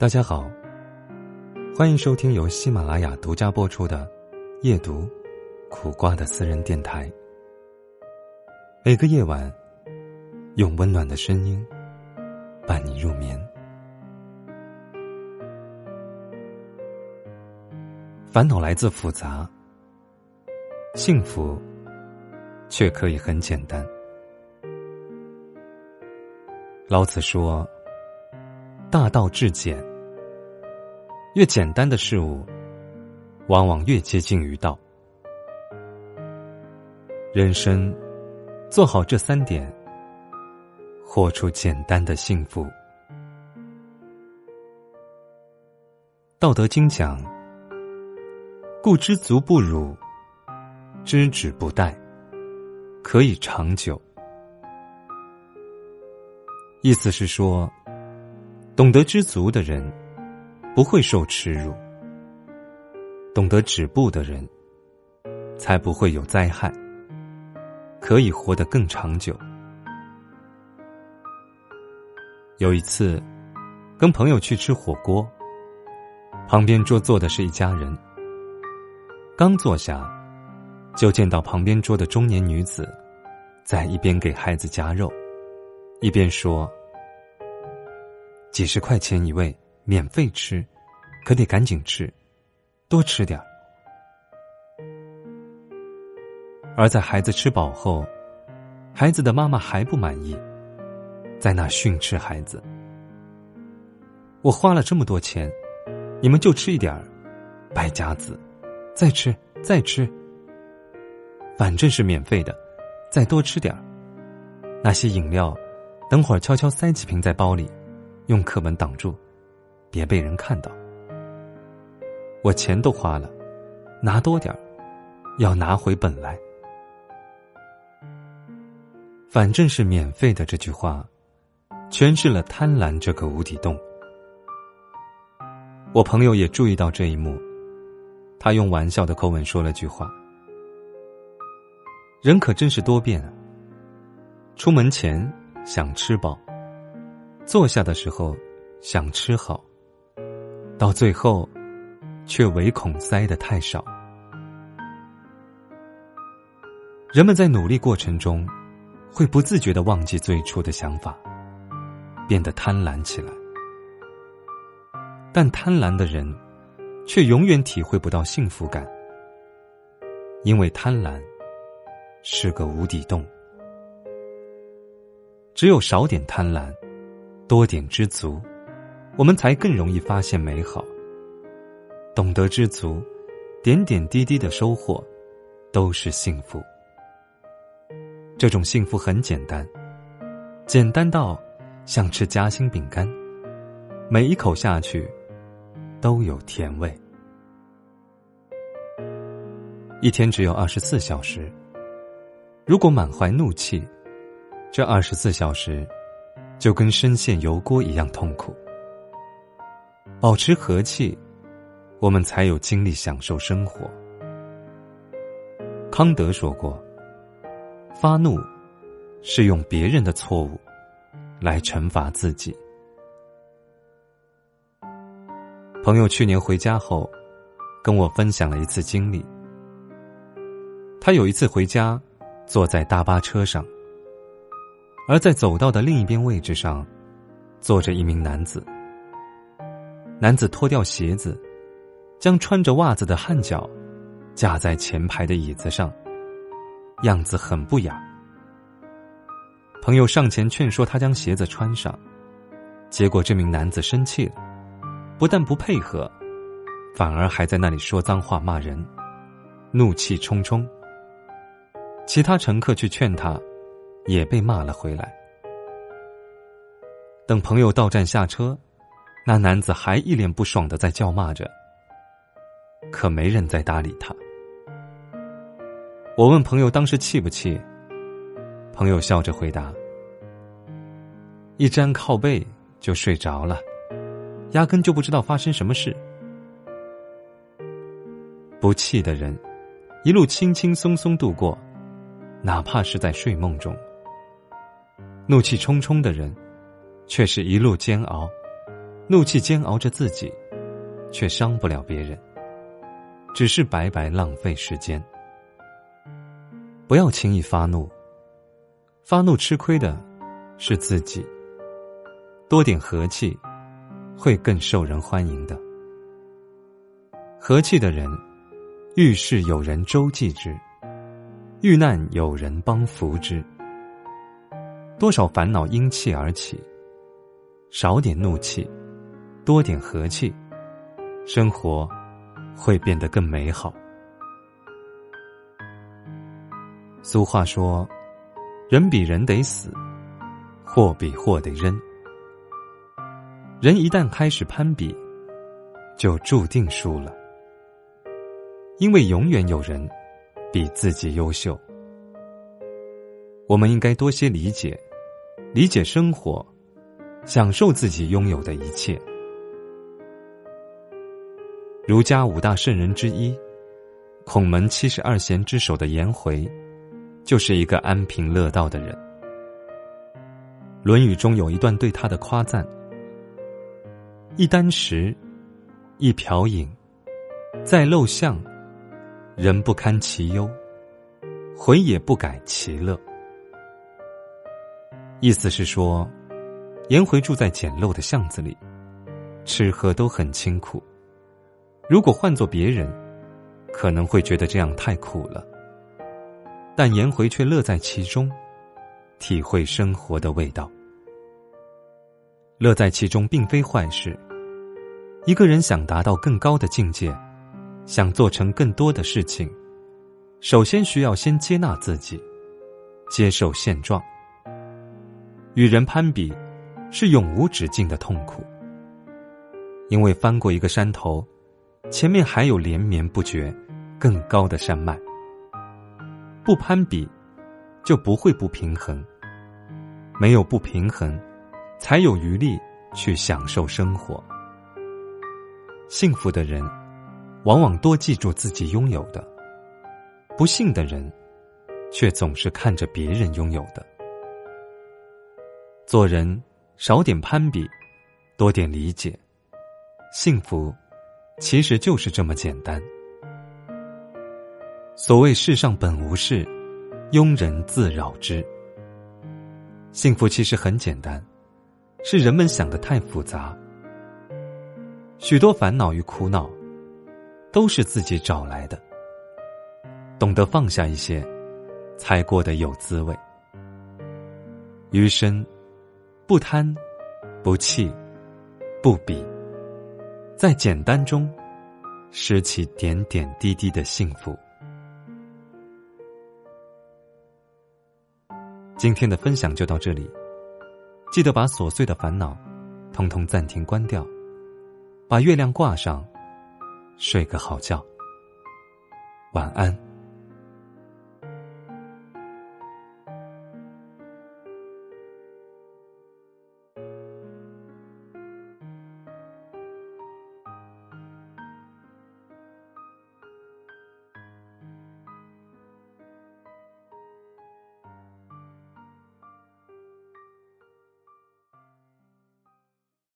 大家好，欢迎收听由喜马拉雅独家播出的《夜读苦瓜的私人电台》。每个夜晚，用温暖的声音伴你入眠。烦恼来自复杂，幸福却可以很简单。老子说：“大道至简。”越简单的事物，往往越接近于道。人生做好这三点，活出简单的幸福。《道德经》讲：“故知足不辱，知止不殆，可以长久。”意思是说，懂得知足的人。不会受耻辱，懂得止步的人，才不会有灾害，可以活得更长久。有一次，跟朋友去吃火锅，旁边桌坐的是一家人。刚坐下，就见到旁边桌的中年女子，在一边给孩子夹肉，一边说：“几十块钱一位。”免费吃，可得赶紧吃，多吃点儿。而在孩子吃饱后，孩子的妈妈还不满意，在那训斥孩子：“我花了这么多钱，你们就吃一点儿，败家子！再吃，再吃，反正是免费的，再多吃点儿。那些饮料，等会儿悄悄塞几瓶在包里，用课本挡住。”别被人看到，我钱都花了，拿多点，要拿回本来。反正是免费的这句话，诠释了贪婪这个无底洞。我朋友也注意到这一幕，他用玩笑的口吻说了句话：“人可真是多变啊！出门前想吃饱，坐下的时候想吃好。”到最后，却唯恐塞得太少。人们在努力过程中，会不自觉的忘记最初的想法，变得贪婪起来。但贪婪的人，却永远体会不到幸福感，因为贪婪是个无底洞。只有少点贪婪，多点知足。我们才更容易发现美好，懂得知足，点点滴滴的收获，都是幸福。这种幸福很简单，简单到像吃夹心饼干，每一口下去都有甜味。一天只有二十四小时，如果满怀怒气，这二十四小时就跟深陷油锅一样痛苦。保持和气，我们才有精力享受生活。康德说过：“发怒是用别人的错误来惩罚自己。”朋友去年回家后，跟我分享了一次经历。他有一次回家，坐在大巴车上，而在走道的另一边位置上，坐着一名男子。男子脱掉鞋子，将穿着袜子的汗脚架在前排的椅子上，样子很不雅。朋友上前劝说他将鞋子穿上，结果这名男子生气了，不但不配合，反而还在那里说脏话骂人，怒气冲冲。其他乘客去劝他，也被骂了回来。等朋友到站下车。那男子还一脸不爽的在叫骂着，可没人再搭理他。我问朋友当时气不气，朋友笑着回答：“一沾靠背就睡着了，压根就不知道发生什么事。”不气的人，一路轻轻松松度过，哪怕是在睡梦中；怒气冲冲的人，却是一路煎熬。怒气煎熬着自己，却伤不了别人，只是白白浪费时间。不要轻易发怒，发怒吃亏的是自己。多点和气，会更受人欢迎的。和气的人，遇事有人周济之，遇难有人帮扶之。多少烦恼因气而起，少点怒气，多点和气，生活会变得更美好。俗话说：“人比人得死，货比货得扔。”人一旦开始攀比，就注定输了。因为永远有人比自己优秀。我们应该多些理解，理解生活，享受自己拥有的一切。儒家五大圣人之一，孔门七十二贤之首的颜回，就是一个安贫乐道的人。《论语》中有一段对他的夸赞。一箪食，一瓢饮，在陋巷，人不堪其忧，回也不改其乐。意思是说，颜回住在简陋的巷子里，吃喝都很清苦。如果换做别人，可能会觉得这样太苦了。但颜回却乐在其中，体会生活的味道。乐在其中并非坏事。一个人想达到更高的境界，想做成更多的事情，首先需要先接纳自己，接受现状。与人攀比，是永无止境的痛苦，因为翻过一个山头，前面还有连绵不绝、更高的山脉。不攀比，就不会不平衡。没有不平衡，才有余力去享受生活。幸福的人，往往多记住自己拥有的；不幸的人，却总是看着别人拥有的。做人少点攀比，多点理解。幸福，其实就是这么简单。所谓世上本无事，庸人自扰之。幸福其实很简单，是人们想的太复杂。许多烦恼与苦恼，都是自己找来的。懂得放下一些，才过得有滋味。余生，不贪，不气，不比，在简单中，拾起点点滴滴的幸福。今天的分享就到这里，记得把琐碎的烦恼，通通暂停关掉。把月亮挂上，睡个好觉。晚安。